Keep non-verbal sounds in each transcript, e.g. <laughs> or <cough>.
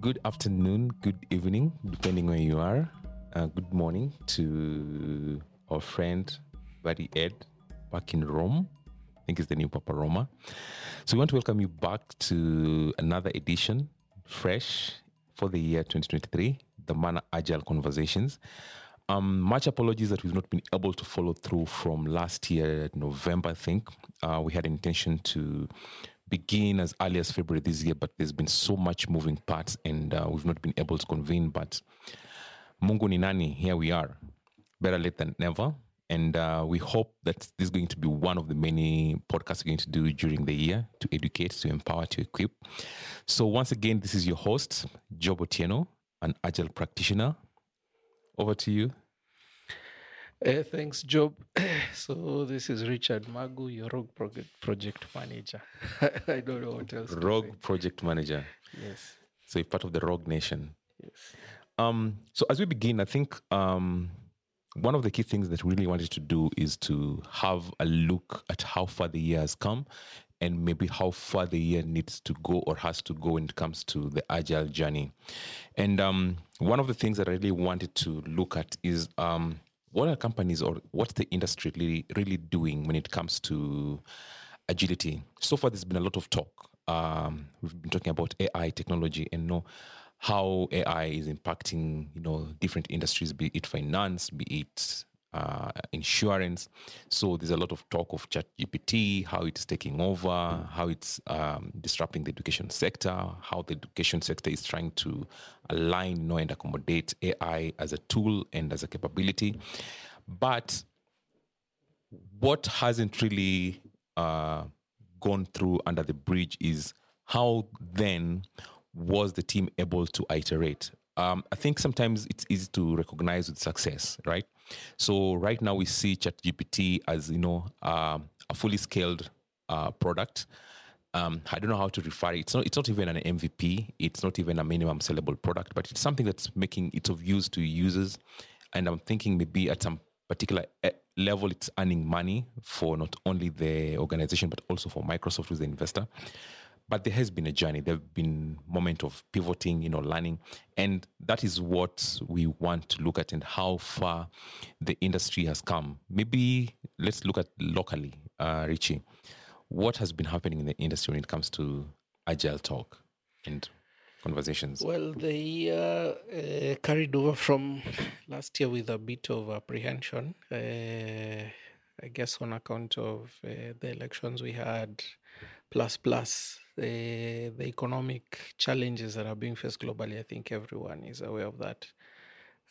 good afternoon, good evening, depending where you are. Uh, good morning to our friend, Buddy Ed, back in Rome. I think it's the new Papa Roma. So we want to welcome you back to another edition, fresh for the year 2023, the Mana Agile Conversations. Um, much apologies that we've not been able to follow through from last year, November, I think. Uh, we had intention to begin as early as February this year, but there's been so much moving parts and uh, we've not been able to convene. But Mungu ni nani, here we are. Better late than never. And uh, we hope that this is going to be one of the many podcasts we're going to do during the year to educate, to empower, to equip. So, once again, this is your host, Job Otieno, an agile practitioner. Over to you. Uh, thanks, Job. <clears throat> so this is Richard Magu, your Rogue project, project manager. <laughs> I don't know what else. to Rogue project manager. Yes. So, you're part of the Rogue Nation. Yes. Um, so as we begin, I think um, one of the key things that we really wanted to do is to have a look at how far the year has come and maybe how far the year needs to go or has to go when it comes to the agile journey. And um, one of the things that I really wanted to look at is um, what are companies or what's the industry really, really doing when it comes to agility. So far, there's been a lot of talk. Um, we've been talking about AI technology and know how AI is impacting, you know, different industries, be it finance, be it uh, insurance. So there's a lot of talk of ChatGPT, how it's taking over, how it's um, disrupting the education sector, how the education sector is trying to align, you know, and accommodate AI as a tool and as a capability. But what hasn't really uh, gone through under the bridge is how then was the team able to iterate. Um, I think sometimes it's easy to recognize with success, right? So right now we see ChatGPT as you know um, a fully scaled uh, product. Um, I don't know how to refer it. It's not. It's not even an MVP. It's not even a minimum sellable product, but it's something that's making it of use to users. And I'm thinking maybe at some particular eh, level, it's earning money for not only the organization but also for Microsoft, who's the investor. But there has been a journey. There have been moment of pivoting, you know, learning, and that is what we want to look at and how far the industry has come. Maybe let's look at locally, uh, Richie. What has been happening in the industry when it comes to agile talk and conversations? Well, they uh, uh, carried over from last year with a bit of apprehension. Uh, I guess on account of uh, the elections we had, plus plus uh, the economic challenges that are being faced globally. I think everyone is aware of that.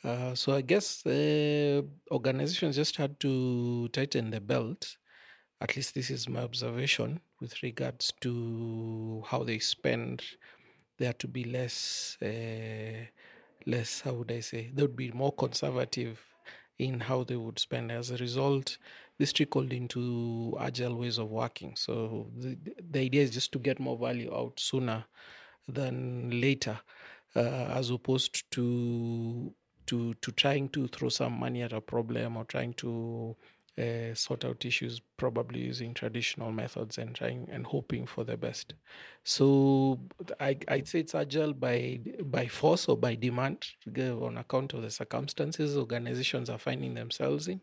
Uh, so I guess uh, organizations just had to tighten the belt. At least this is my observation with regards to how they spend. They had to be less, uh, less. How would I say? They would be more conservative in how they would spend. As a result, this trickled into agile ways of working. So the, the idea is just to get more value out sooner than later, uh, as opposed to to to trying to throw some money at a problem or trying to uh, sort out issues probably using traditional methods and trying and hoping for the best. So I, I'd say it's agile by by force or by demand uh, on account of the circumstances organizations are finding themselves in,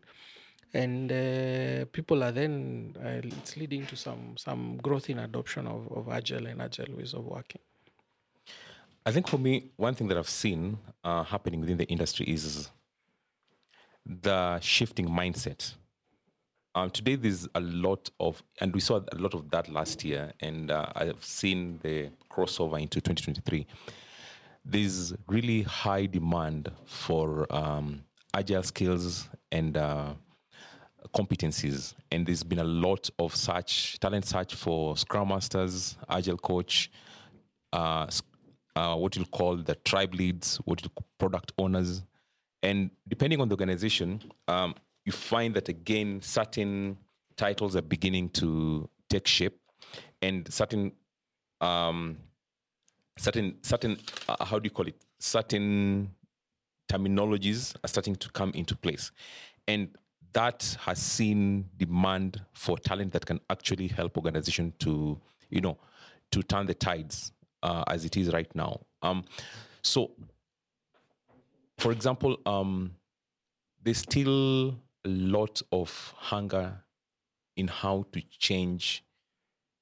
and uh, people are then uh, it's leading to some some growth in adoption of, of agile and agile ways of working. I think for me, one thing that I've seen uh, happening within the industry is the shifting mindset. Um, today, there's a lot of, and we saw a lot of that last year, and uh, I've seen the crossover into 2023. There's really high demand for um, agile skills and uh, competencies, and there's been a lot of such talent search for Scrum Masters, Agile Coach, uh, uh, what you call the tribe leads, what you product owners, and depending on the organization, um, you find that again certain titles are beginning to take shape, and certain um, certain certain uh, how do you call it? Certain terminologies are starting to come into place. And that has seen demand for talent that can actually help organization to you know to turn the tides uh, as it is right now. Um, so, for example, um, there's still a lot of hunger in how to change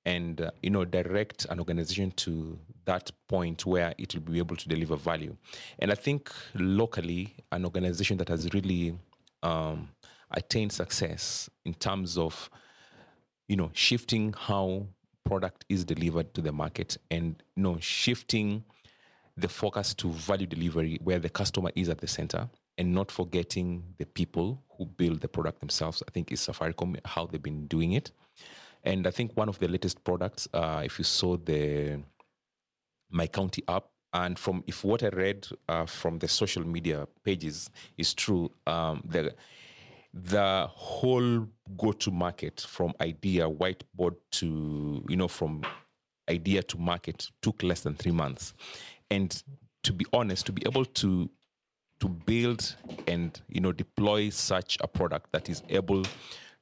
and uh, you know direct an organization to that point where it will be able to deliver value. And i think locally an organization that has really um, attained success in terms of you know shifting how product is delivered to the market and you know shifting the focus to value delivery where the customer is at the center and not forgetting the people who build the product themselves. I think is safaricom how they've been doing it. And I think one of the latest products, uh, if you saw the My County app, and from if what I read uh, from the social media pages is true, um, the the whole go-to market from idea whiteboard to you know from idea to market took less than three months, and to be honest, to be able to to build and you know deploy such a product that is able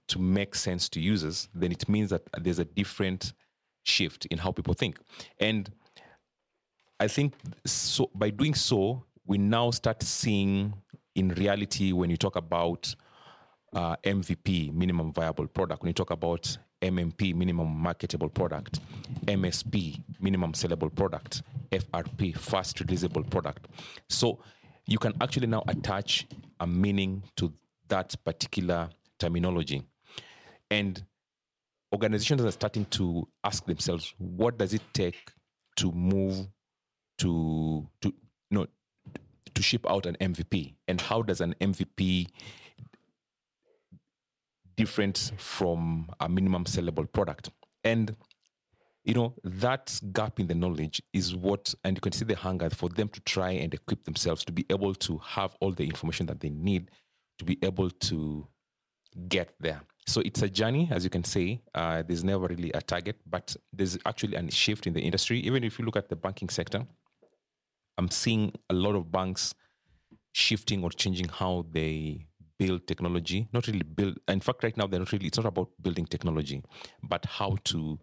to make sense to users, then it means that there's a different shift in how people think. And I think so by doing so, we now start seeing in reality when you talk about uh, MVP, minimum viable product, when you talk about MMP, minimum marketable product, MSP, minimum sellable product, FRP, fast releasable product. So you can actually now attach a meaning to that particular terminology. And organizations are starting to ask themselves, what does it take to move to to know to ship out an MVP? And how does an MVP different from a minimum sellable product? And you know that gap in the knowledge is what and you can see the hunger for them to try and equip themselves to be able to have all the information that they need to be able to get there so it's a journey, as you can say. Uh, there's never really a target, but there's actually a shift in the industry. Even if you look at the banking sector, I'm seeing a lot of banks shifting or changing how they build technology. Not really build. In fact, right now they're not really. It's not about building technology, but how to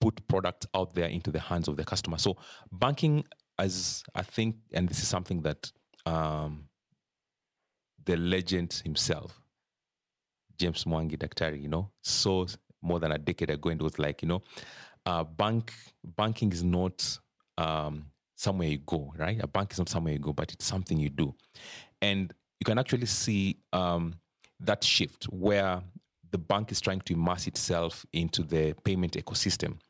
put products out there into the hands of the customer. So banking, as I think, and this is something that um, the legend himself James Mwangi Daktari, you know, saw more than a decade ago, and it was like, you know, uh, bank banking is not um, somewhere you go, right? A bank is not somewhere you go, but it's something you do, and you can actually see um, that shift where the bank is trying to immerse itself into the payment ecosystem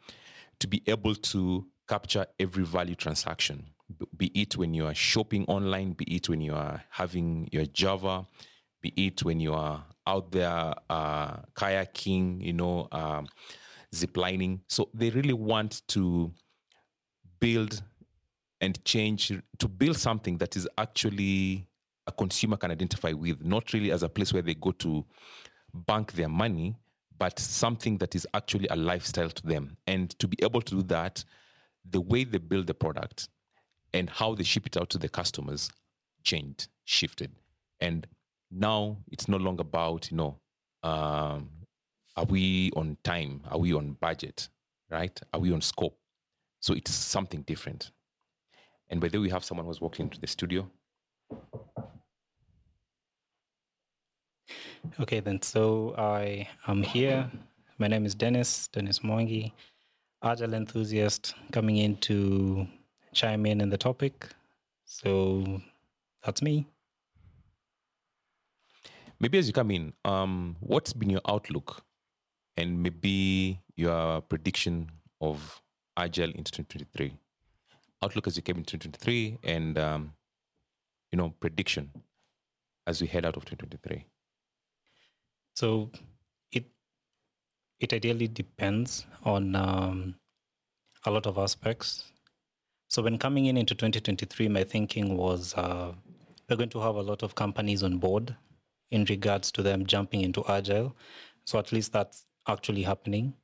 to be able to capture every value transaction, be it when you are shopping online, be it when you are having your Java, be it when you are out there uh, kayaking, you know, um, ziplining. So they really want to build and change to build something that is actually a consumer can identify with, not really as a place where they go to bank their money, but something that is actually a lifestyle to them. And to be able to do that, the way they build the product and how they ship it out to the customers changed, shifted. And now it's no longer about you know um, are we on time? Are we on budget? Right? Are we on scope? So it's something different. And by the way we have someone who's walking into the studio okay then so i am here my name is dennis dennis mwangi agile enthusiast coming in to chime in in the topic so that's me maybe as you come in, um, what's been your outlook and maybe your prediction of Agile into 2023? Outlook as you came into 2023 and, um, you know, prediction as we head out of 2023. So it it ideally depends on um, a lot of aspects. So when coming in into 2023, my thinking was uh, we're going to have a lot of companies on board in regards to them jumping into agile. So at least that's actually happening.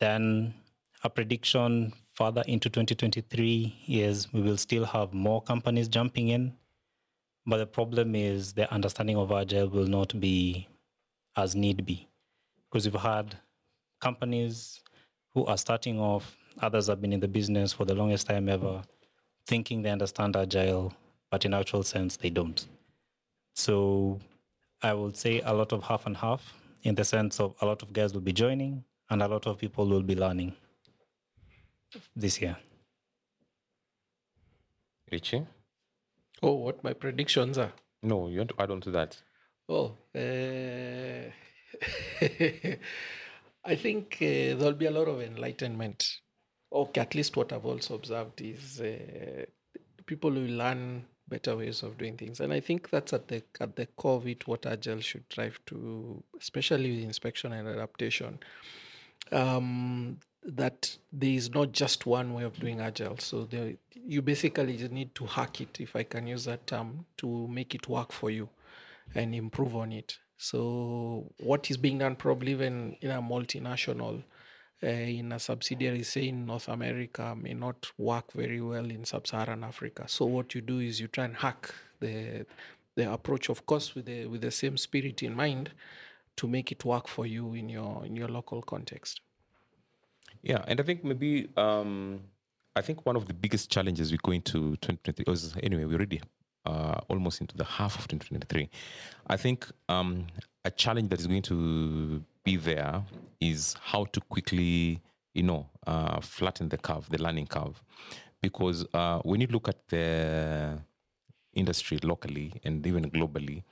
Then a prediction further into 2023 is we will still have more companies jumping in. But the problem is the understanding of agile will not be as need be. Because we've had companies who are starting off, others have been in the business for the longest time ever, thinking they understand agile, but in actual sense they don't. So I would say a lot of half and half in the sense of a lot of guys will be joining and a lot of people will be learning this year. Richie? Oh, what my predictions are? No, you want to add on to that? Oh, uh, <laughs> I think uh, there'll be a lot of enlightenment. Okay, at least what I've also observed is uh, people will learn better ways of doing things, and I think that's at the at the core of it. What Agile should drive to, especially with inspection and adaptation. Um, that there is not just one way of doing agile so there, you basically just need to hack it if i can use that term to make it work for you and improve on it. So what is being done probably even in a multinational uh, in a subsidiary say in north america may not work very well in sub-saharan africa. So what you do is you try and hack the the approach of course with the with the same spirit in mind to make it work for you in your in your local context. Yeah, and I think maybe um, I think one of the biggest challenges we go into 2023 was anyway we're already uh, almost into the half of 2023. I think um, a challenge that is going to be there is how to quickly you know uh, flatten the curve, the learning curve, because uh, when you look at the industry locally and even globally,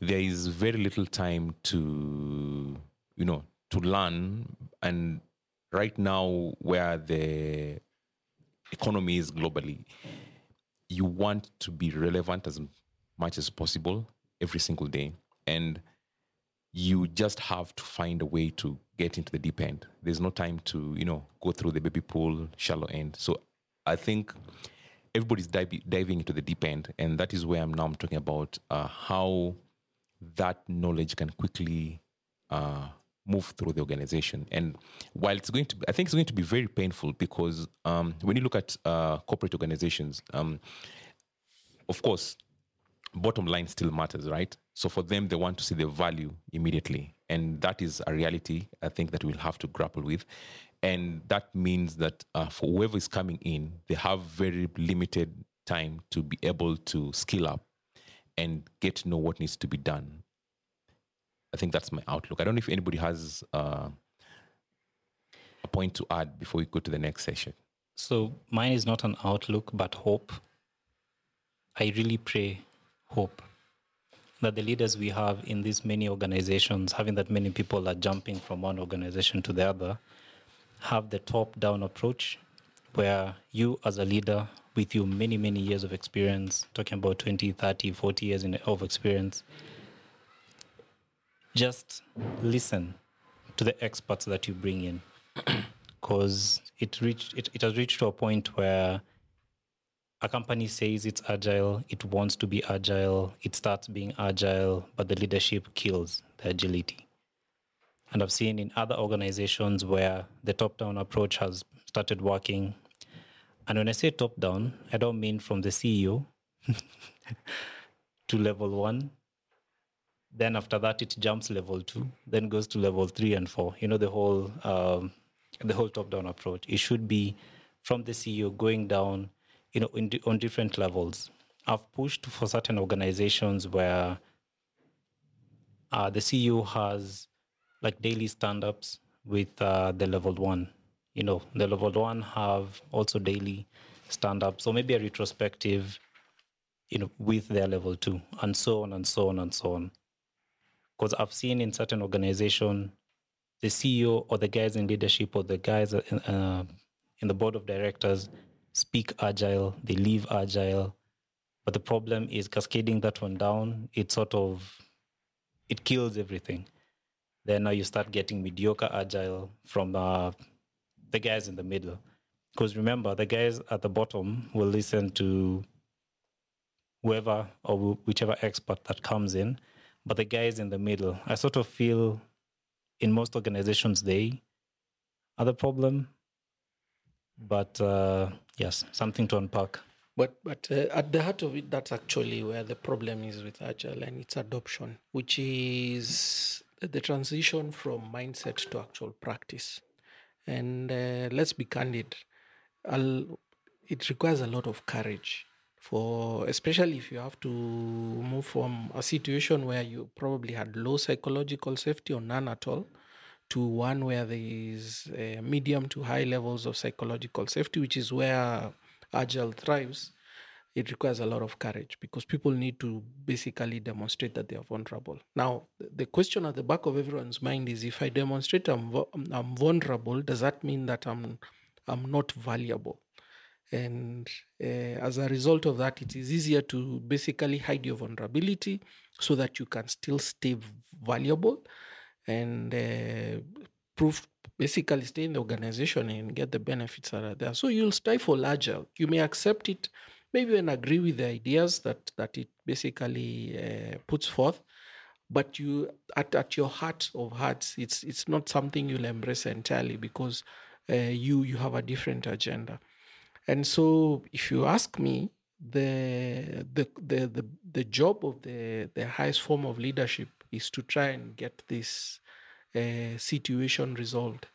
there is very little time to you know to learn and right now where the economy is globally you want to be relevant as much as possible every single day. And you just have to find a way to get into the deep end. There's no time to you know go through the baby pool shallow end. So i think everybody's div- diving into the deep end. And that is where i'm now I'm talking about uh, how that knowledge can quickly uh, move through the organization. And while it's going to, be, I think it's going to be very painful because um, when you look at uh, corporate organizations, um, of course, bottom line still matters, right? So for them, they want to see the value immediately, and that is a reality. I think that we'll have to grapple with, and that means that uh, for whoever is coming in, they have very limited time to be able to skill up and get to know what needs to be done I think that's my outlook. I don't know if anybody has uh, a point to add before we go to the next session. So mine is not an outlook, but hope. I really pray hope that the leaders we have in these many organizations, having that many people are jumping from one organization to the other, have the top down approach where you as a leader with your many, many years of experience, talking about 20, 30, 40 years in, of experience, just listen to the experts that you bring in. <clears throat> Because it reached it, it has reached to a point where a company says it's agile it wants to be agile it starts being agile but the leadership kills the agility. And i've seen in other organizations where the top down approach has started working. And when i say top down i don't mean from the ceo <laughs> to level 1 then after that it jumps level two then goes to level three and four. You know the whole um, the whole top down approach. It should be from the ceo going down you know in, on different levels. I've pushed for certain organizations where uh, the ceo has like daily stand-ups with uh, the level one. You know the level one have also daily stand-ups or maybe a retrospective you know with their level two and so on and so on and so on because I've seen in certain organization, the CEO or the guys in leadership or the guys in, uh, in the board of directors speak agile, they live agile, but the problem is cascading that one down. It sort of it kills everything. Then now you start getting mediocre agile from uh, the guys in the middle. Because remember, the guys at the bottom will listen to whoever or whichever expert that comes in but the guys in the middle. I sort of feel in most organizations they are the problem. But uh, yes, something to unpack. But but uh, at the heart of it, that's actually where the problem is with agile and its adoption, which is the transition from mindset to actual practice. And uh, let's be candid. I'll, it requires a lot of courage for especially if you have to move from a situation where you probably had low psychological safety or none at all to one where there is uh, medium to high levels of psychological safety, which is where Agile thrives, it requires a lot of courage because people need to basically demonstrate that they are vulnerable. Now, the question at the back of everyone's mind is if I demonstrate I'm, I'm vulnerable, does that mean that I'm, I'm not valuable? And uh, as a result of that, it is easier to basically hide your vulnerability so that you can still stay valuable and uh, prove basically stay in the organization and get the benefits that are there. So you'll for agile. You may accept it, maybe and agree with the ideas that that it basically uh, puts forth, but you at, at your heart of hearts, it's it's not something you'll embrace entirely because uh, you you have a different agenda. And so, if you ask me, the the the the, the job of the the highest form of leadership is to try and get this uh, situation resolved.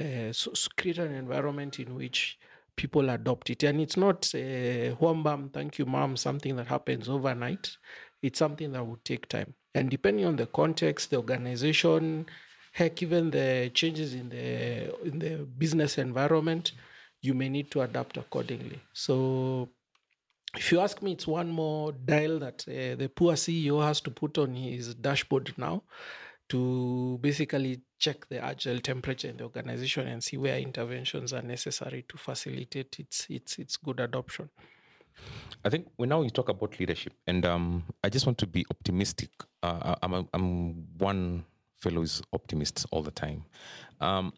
Uh, so, so, create an environment in which people adopt it. And it's not uh, bam, thank you, mom, something that happens overnight. It's something that would take time. And depending on the context, the organization, heck, even the changes in the in the business environment, you may need to adapt accordingly. So if you ask me, it's one more dial that uh, the poor CEO has to put on his dashboard now to basically check the agile temperature in the organization and see where interventions are necessary to facilitate its its its good adoption. I think when now you talk about leadership, and um, I just want to be optimistic. Uh, I'm I'm one fellow is optimist all the time. Um,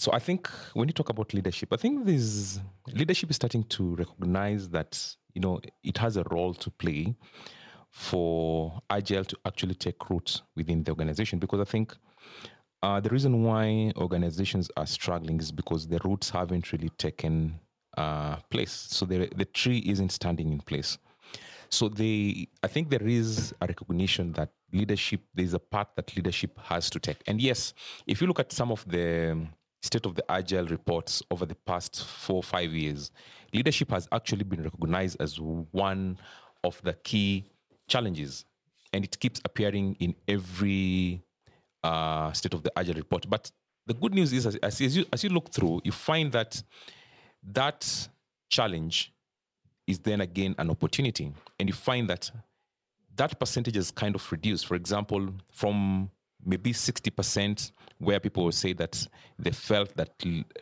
so I think when you talk about leadership, I think this leadership is starting to recognize that you know it has a role to play for agile to actually take root within the organization because I think uh, the reason why organizations are struggling is because the roots haven't really taken uh, place. So the the tree isn't standing in place. So they, I think there is a recognition that leadership, there's a part that leadership has to take. And yes, if you look at some of the state of the agile reports over the past four five years, leadership has actually been recognized as one of the key challenges, and it keeps appearing in every uh, state of the agile report. But the good news is, as, as, you, as you look through, you find that that challenge is then again an opportunity, and you find that that percentage is kind of reduced. For example, from maybe 60% where people say that they felt that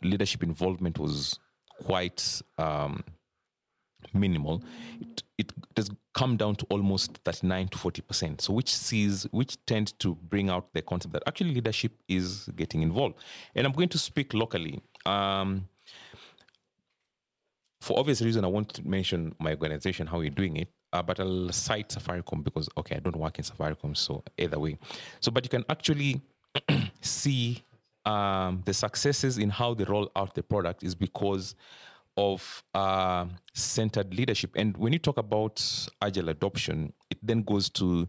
leadership involvement was quite um, minimal. It, it has come down to almost 39 to 40% so which sees which tend to bring out the concept that actually leadership is getting involved. And i'm going to speak locally. Um, for obvious reason i want to mention my organization how we're doing it uh, but I'll cite Safaricom because okay, I don't work in Safaricom, so either way. So, but you can actually <clears throat> see um, the successes in how they roll out the product is because of uh, centered leadership. And when you talk about agile adoption, it then goes to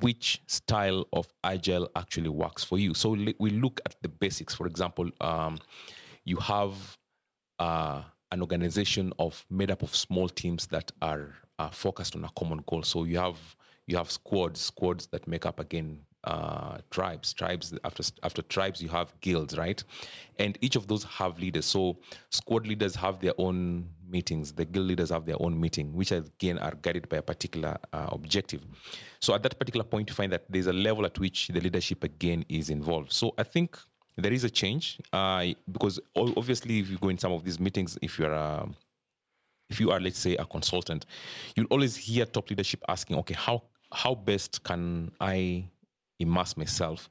which style of agile actually works for you. So we look at the basics. For example, um, you have uh, an organization of made up of small teams that are uh, focused on a common goal. So you have you have squads, squads that make up again uh, tribes, tribes. After after tribes, you have guilds, right? And each of those have leaders. So squad leaders have their own meetings. The guild leaders have their own meeting, which again are guided by a particular uh, objective. So at that particular point, you find that there's a level at which the leadership again is involved. So I think there is a change uh, because obviously, if you go in some of these meetings, if you're a if you are, let's say, a consultant, you'll always hear top leadership asking, okay, how how best can I immerse myself,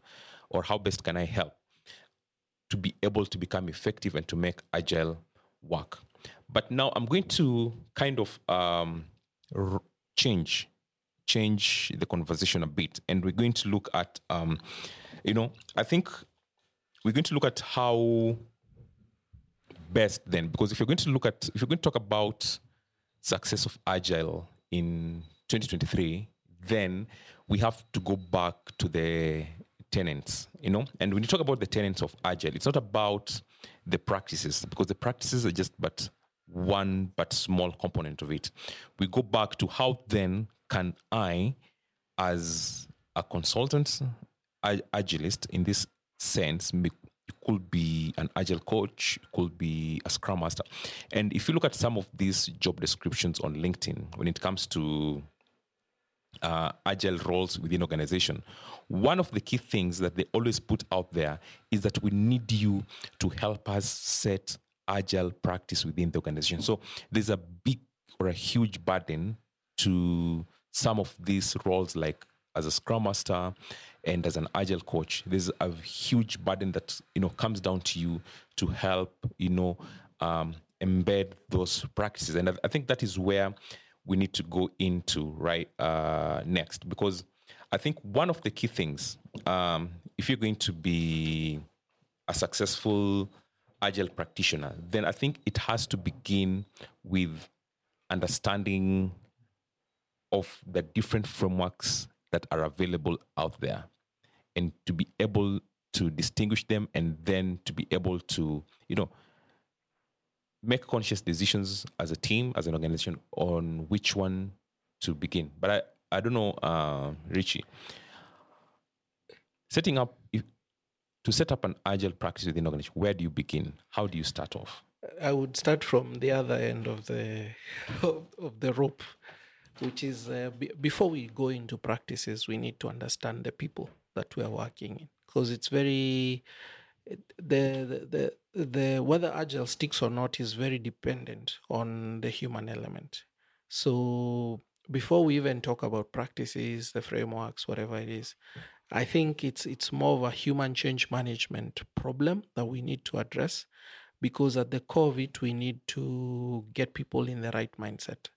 or how best can I help to be able to become effective and to make agile work? But now I'm going to kind of um, change change the conversation a bit, and we're going to look at, um, you know, I think we're going to look at how best then because if you're going to look at if you're going to talk about success of agile in 2023 then we have to go back to the tenants you know and when you talk about the tenants of agile it's not about the practices because the practices are just but one but small component of it. We go back to how then can I, as a consultant, agilist in this sense, could be an agile coach, could be a scrum master. And if you look at some of these job descriptions on LinkedIn, when it comes to uh, agile roles within organization, one of the key things that they always put out there is that we need you to help us set agile practice within the organization. So there's a big or a huge burden to some of these roles, like as a scrum master and as an agile coach. There's a huge burden that you know comes down to you to help you know um, embed those practices, and I, think that is where we need to go into right uh, next because I think one of the key things, um, if you're going to be a successful agile practitioner, then I think it has to begin with understanding of the different frameworks that are available out there and to be able to distinguish them and then to be able to, you know, make conscious decisions as a team, as an organization on which one to begin. But I, I don't know, uh, Richie, setting up, if, to set up an agile practice within an organization, where do you begin? How do you start off? I would start from the other end of the of, <laughs> of the rope, which is uh, b- before we go into practices, we need to understand the people that we are working in because it's very the, the the the whether agile sticks or not is very dependent on the human element. So before we even talk about practices, the frameworks, whatever it is, I think it's it's more of a human change management problem that we need to address because at the core of it we need to get people in the right mindset.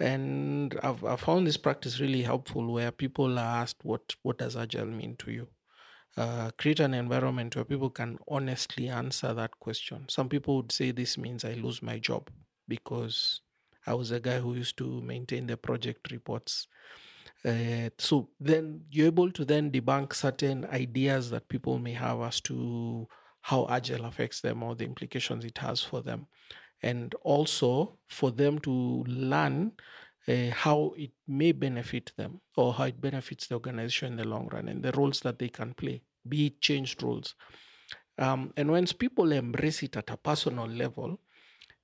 And I've, I've found this practice really helpful where people are asked what what does agile mean to you? Uh, create an environment where people can honestly answer that question. Some people would say this means I lose my job because I was a guy who used to maintain the project reports. Uh, so then you're able to then debunk certain ideas that people may have as to how agile affects them or the implications it has for them and also for them to learn uh, how it may benefit them or how it benefits the organization in the long run and the roles that they can play, be it changed roles. Um, and once people embrace it at a personal level,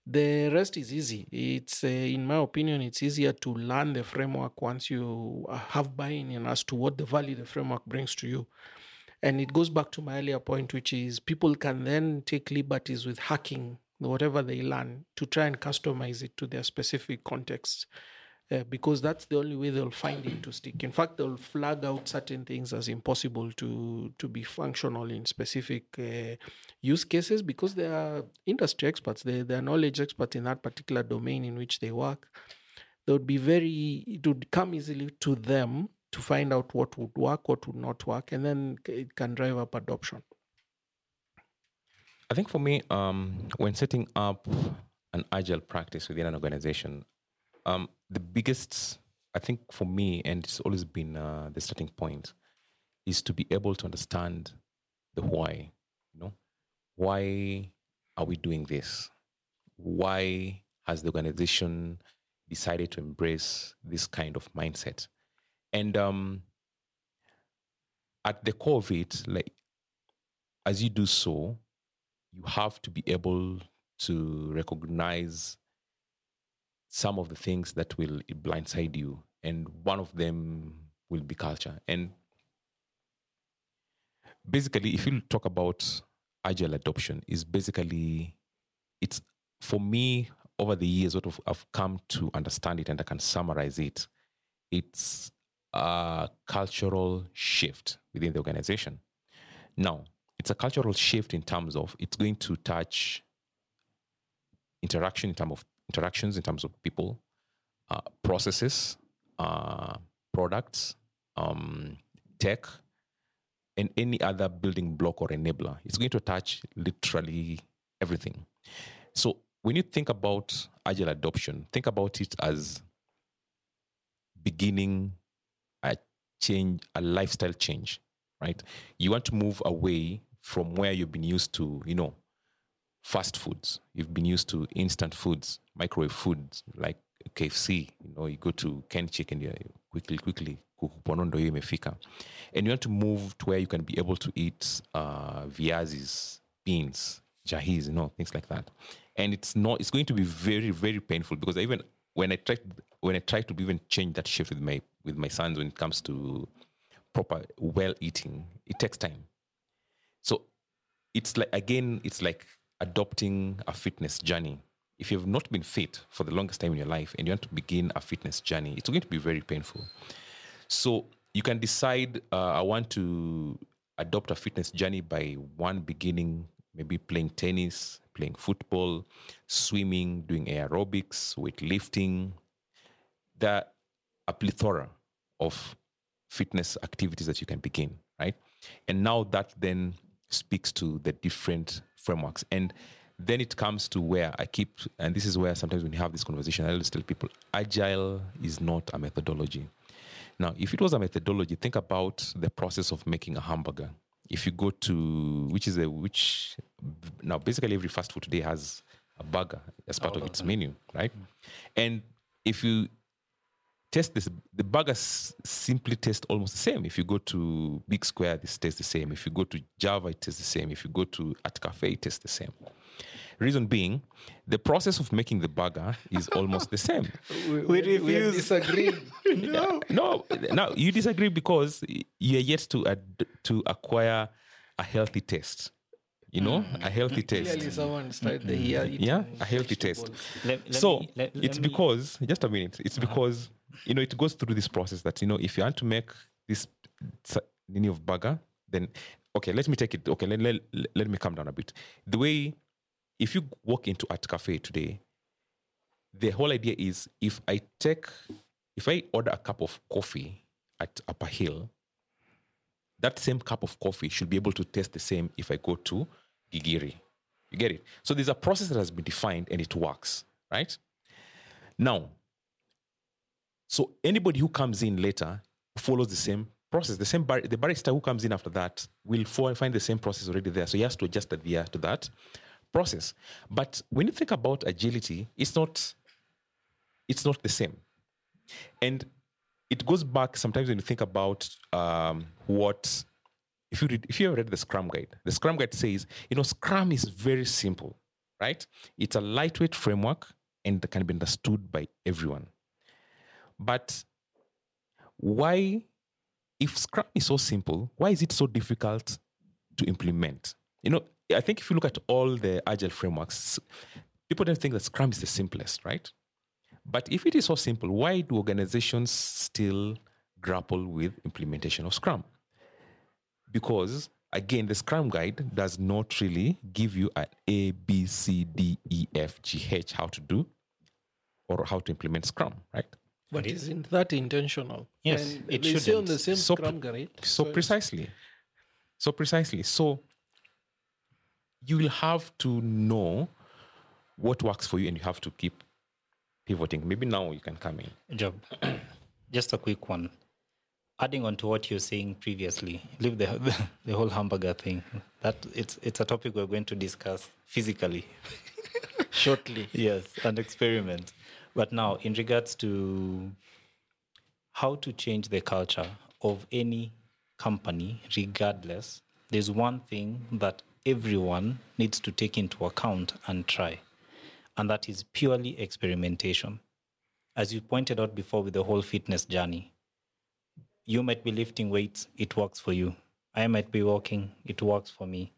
the rest is easy. It's, uh, in my opinion, it's easier to learn the framework once you have buy-in as to what the value the framework brings to you. And it goes back to my earlier point, which is people can then take liberties with hacking whatever they learn to try and customize it to their specific context. Uh, because that's the only way they'll find it to stick. In fact, they'll flag out certain things as impossible to to be functional in specific uh, use cases because they are industry experts. They they are knowledge experts in that particular domain in which they work. They would be very. It would come easily to them to find out what would work, what would not work, and then it can drive up adoption. I think for me, um, when setting up an agile practice within an organization, um, the biggest, I think for me, and it's always been uh, the starting point, is to be able to understand the why. You know, why are we doing this? Why has the organization decided to embrace this kind of mindset? And um, at the core of it, like as you do so, you have to be able to recognize some of the things that will blindside you. And one of them will be culture. And basically, if you talk about agile adoption, is basically it's for me over the years, what I've come to understand it and I can summarize it. It's a cultural shift within the organization. Now, it's a cultural shift in terms of it's going to touch interaction in terms of interactions in terms of people, uh, processes, uh, products, um, tech, and any other building block or enabler. It's going to touch literally everything. So when you think about agile adoption, think about it as beginning a change, a lifestyle change, right? You want to move away from where you've been used to, you know, fast foods. You've been used to instant foods, microwave foods like KFC. You know, you go to Ken Chicken, you quickly, quickly. And you want to move to where you can be able to eat uh, viazis, beans, jahis, you know, things like that. And it's not, it's going to be very, very painful because even when I try, when I try to even change that shift with my, with my sons when it comes to proper well eating, it takes time. It's like again, it's like adopting a fitness journey. If you've not been fit for the longest time in your life and you want to begin a fitness journey, it's going to be very painful. So you can decide, uh, I want to adopt a fitness journey by one beginning, maybe playing tennis, playing football, swimming, doing aerobics, weightlifting. There are a plethora of fitness activities that you can begin, right? And now that then speaks to the different frameworks. And then it comes to where I keep, and this is where sometimes when you have this conversation, I always tell people agile is not a methodology. Now, if it was a methodology, think about the process of making a hamburger. If you go to, which is a, which, now basically every fast food today has a burger as part of oh, its menu, right? And if you test this, the burgers simply taste almost the same. If you go to Big Square, this tastes the same. If you go to Java, it tastes the same. If you go to Art Cafe, it tastes the same. Reason being, the process of making the burger is almost the same. <laughs> We, we, we disagree. <laughs> no. No, now you disagree because you're yet to ad- to acquire a healthy taste. You know, mm. a healthy taste. Clearly, someone started the year. eating Yeah, a healthy taste. Let- let so me- let- let it's me- because just a minute. It's uh-huh. because you know it goes through this process that you know if you want to make this nini of burger, then okay, let me take it. Okay, let, let, let me calm down a bit. The way if you walk into Art Cafe today, the whole idea is if I take if I order a cup of coffee at Upper Hill, that same cup of coffee should be able to taste the same if I go to Gigiri. You get it? So there's a process that has been defined and it works, right? Now, so anybody who comes in later follows the same process. The same bar- the barista who comes in after that will find the same process already there. So he has to adjust adhere to that process. But when you think about agility, it's not it's not the same. And it goes back sometimes when you think about um, what if you read, if you have read the Scrum guide, the Scrum guide says, you know, Scrum is very simple, right? It's a lightweight framework and can be understood by everyone. But why, if Scrum is so simple, why is it so difficult to implement? You know, I think if you look at all the agile frameworks, people don't think that Scrum is the simplest, right? But if it is so simple, why do organizations still grapple with implementation of Scrum? Because again, the Scrum guide does not really give you an A, B, C, D, E, F, G, H how to do or how to implement Scrum, right? But isn't that intentional? Yes, And it they say on shouldn't. the same So Scrum guide. So it's- precisely. So precisely. So you will have to know what works for you and you have to keep pivoting. Maybe now you can come in. Job. <clears throat> Just a quick one. Adding on to what you're saying previously, leave the, the <laughs> the whole hamburger thing. That it's it's a topic we're going to discuss physically. <laughs> shortly. yes, and experiment. But now, in regards to how to change the culture of any company, regardless, there's one thing that everyone needs to take into account and try, and that is purely experimentation. As you pointed out before with the whole fitness journey, you might be lifting weights, it works for you. I might be walking, it works for me.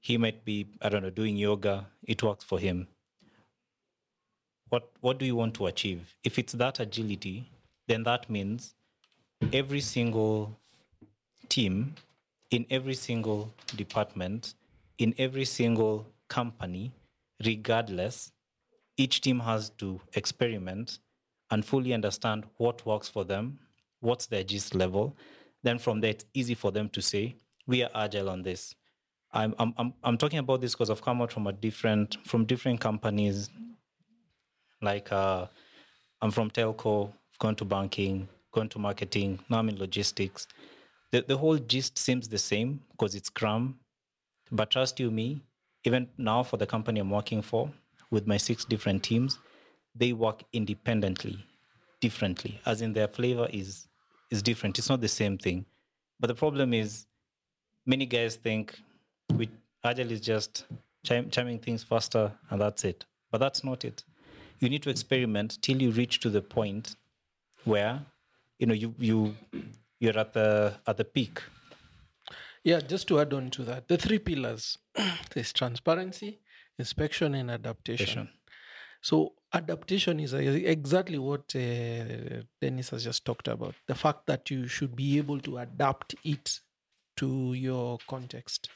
He might be, I don't know, doing yoga, it works for him what what do you want to achieve? If it's that agility then that means every single team in every single department in every single company regardless each team has to experiment and fully understand what works for them what's their gist level. Then from there it's easy for them to say we are agile on this. I'm i'm i'm, I'm talking about this because i've come out from a different from different companies like uh, I'm from telco, gone to banking, gone to marketing, now I'm in logistics. The, the whole gist seems the same because it's Scrum. But trust you me, even now for the company I'm working for, with my six different teams, they work independently, differently, as in their flavor is is different. It's not the same thing. But the problem is, many guys think we agile is just chim- chiming things faster and that's it. But that's not it. You need to experiment till you reach to the point where you know you you you're at the at the peak. Yeah, just to add on to that, the three pillars <clears throat> there's transparency, inspection, and adaptation. So, adaptation is uh, exactly what uh, Dennis has just talked about the fact that you should be able to adapt it to your context.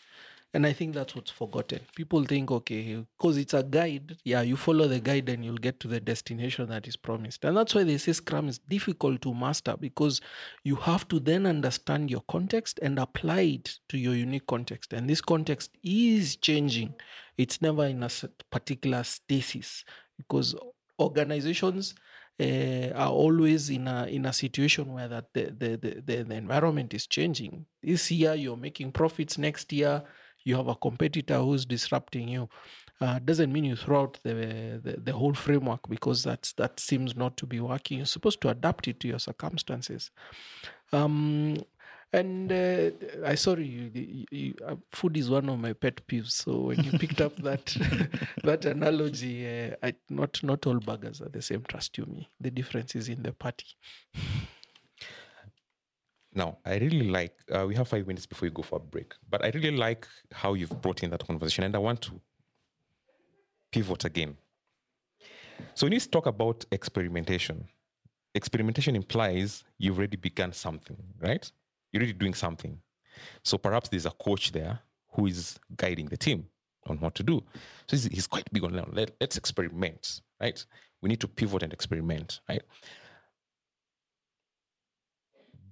And I think that's what's forgotten. People think, okay, because it's a guide, yeah, you follow the guide and you'll get to the destination that is promised. And that's why they say Scrum is difficult to master because you have to then understand your context and apply it to your unique context. And this context is changing, it's never in a particular stasis because organizations uh, are always in a in a situation where that the, the, the, the environment is changing. This year you're making profits, next year you have a competitor who's disrupting you. Uh, doesn't mean you throw out the, the, the whole framework because that's that seems not to be working. You're supposed to adapt it to your circumstances. Um, and uh, I sorry, you, you, uh, food is one of my pet peeves. So when you picked up that <laughs> that analogy, uh, I, not not all burgers are the same. Trust you me. The difference is in the patty. <laughs> Now, I really like, uh, we have five minutes before you go for a break, but I really like how you've brought in that conversation and I want to pivot again. So, when you talk about experimentation, experimentation implies you've already begun something, right? You're already doing something. So, perhaps there's a coach there who is guiding the team on what to do. So, he's, he's quite big on Let, let's experiment, right? We need to pivot and experiment, right?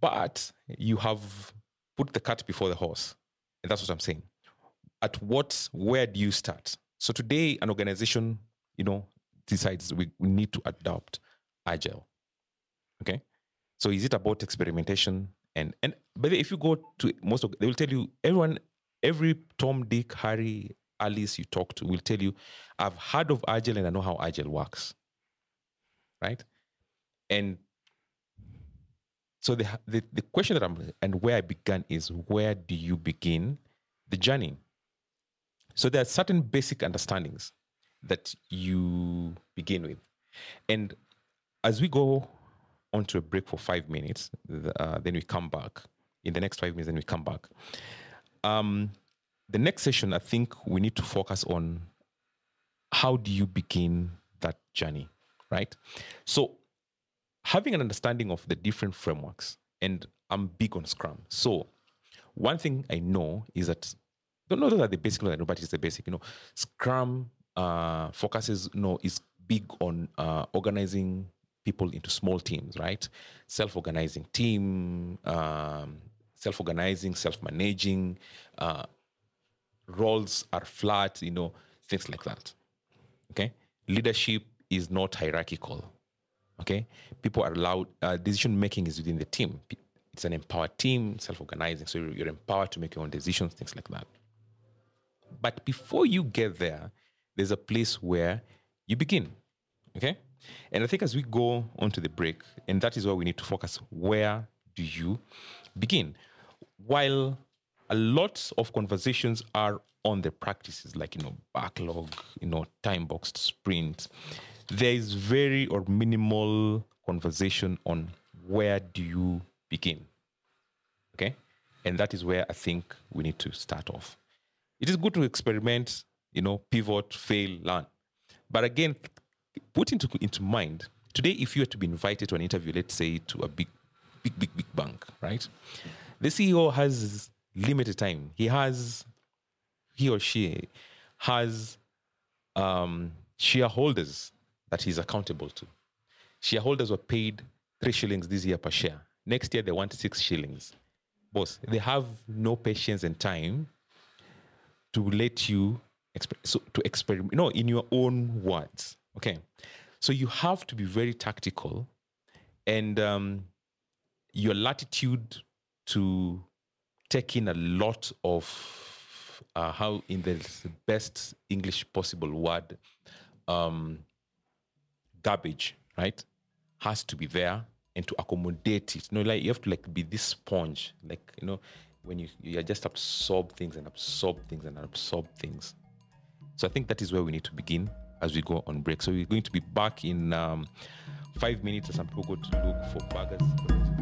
But you have put the cart before the horse. And that's what I'm saying. At what, where do you start? So today, an organization, you know, decides we, we need to adopt agile. Okay. So is it about experimentation? And and but if you go to most of they will tell you everyone, every Tom, Dick, Harry, Alice you talk to will tell you, I've heard of agile and I know how agile works. Right? And so the, the, the question that I'm and where I began is where do you begin the journey? So there are certain basic understandings that you begin with, and as we go on to a break for five minutes, uh, then we come back. In the next five minutes, then we come back. Um, the next session, I think we need to focus on how do you begin that journey, right? So having an understanding of the different frameworks, and I'm big on Scrum. So one thing I know is that don't know that the basic know, but it's the basic. You know, Scrum uh, focuses, you know, is big on uh, organizing people into small teams, right? Self-organizing team, um, self-organizing, self-managing. Uh, roles are flat, you know, things like that. Okay, leadership is not hierarchical. Okay, people are allowed. Uh, decision making is within the team. It's an empowered team, self-organizing. So you're empowered to make your own decisions, things like that. But before you get there, there's a place where you begin. Okay, and I think as we go on to the break, and that is where we need to focus. Where do you begin? While a lot of conversations are on the practices like you know backlog, you know time boxed sprint there is very or minimal conversation on where do you begin. Okay? And that is where I think we need to start off. It is good to experiment, you know, pivot, fail, learn. But again, put into, into mind today, if you were to be invited to an interview, let's say to a big, big, big, big bank, right? The CEO has limited time. He has, he or she has um, shareholders that he's accountable to. Shareholders were paid three shillings this year per share. Next year, they want six shillings. Boss, they have no patience and time to let you exper- so to experiment. No, in your own words. Okay, so you have to be very tactical, and um, your latitude to take in a lot of of uh, how, in the best English possible word, um, garbage, right, has to be there and to accommodate it. You know, like you have to like be this sponge, like you know, when you you just absorb things and absorb things and absorb things. So I think that is where we need to begin as we go on break. So we're going to be back in um, five minutes as some people go to look for burgers.